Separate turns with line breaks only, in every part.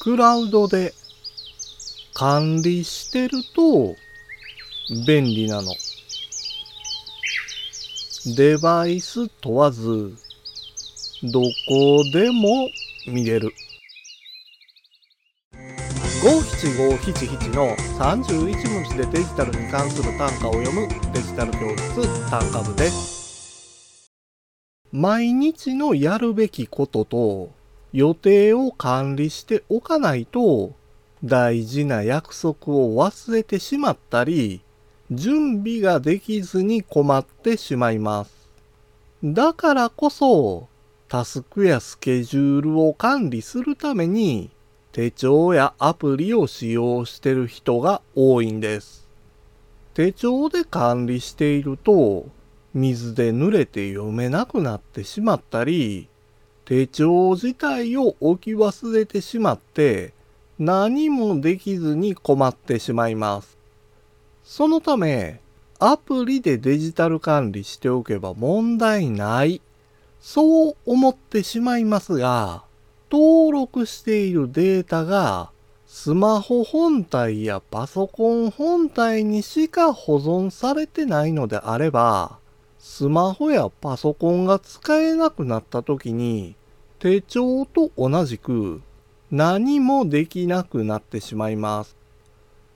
クラウドで管理してると便利なの。デバイス問わず、どこでも見れる。五七五七七の31文字でデジタルに関する単価を読むデジタル教室単価部です。毎日のやるべきことと予定を管理しておかないと大事な約束を忘れてしまったり準備ができずに困ってしまいます。だからこそタスクやスケジュールを管理するために手帳やアプリを使用している人が多いんです。手帳で管理していると水で濡れて読めなくなってしまったり手帳自体を置き忘れてしまって何もできずに困ってしまいます。そのためアプリでデジタル管理しておけば問題ないそう思ってしまいますが登録しているデータがスマホ本体やパソコン本体にしか保存されてないのであれば、スマホやパソコンが使えなくなった時に手帳と同じく何もできなくなってしまいます。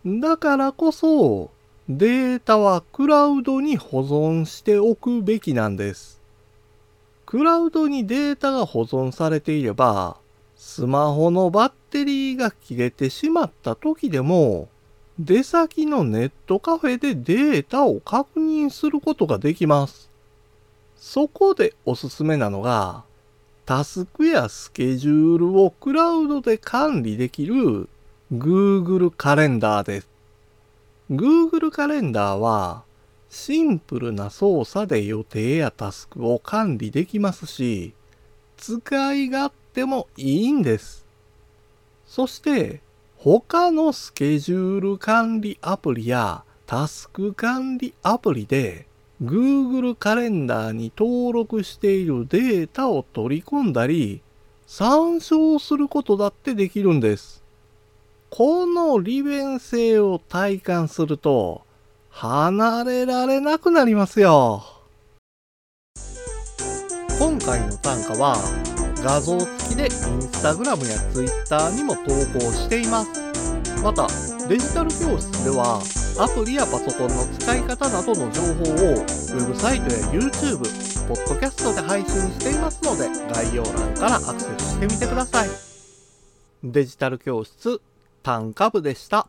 だからこそデータはクラウドに保存しておくべきなんです。クラウドにデータが保存されていれば、スマホのバッテリーが切れてしまった時でも、出先のネットカフェでデータを確認することができます。そこでおすすめなのが、タスクやスケジュールをクラウドで管理できる Google カレンダーです。Google カレンダーはシンプルな操作で予定やタスクを管理できますし、使い勝手もいいんです。そして、他のスケジュール管理アプリやタスク管理アプリで Google カレンダーに登録しているデータを取り込んだり参照することだってできるんです。この利便性を体感すると離れられなくなりますよ。今回の単価は画像付きでインスタグラムやツイッターにも投稿しています。また、デジタル教室ではアプリやパソコンの使い方などの情報をウェブサイトや YouTube、ポッドキャストで配信していますので概要欄からアクセスしてみてください。デジタル教室単価部でした。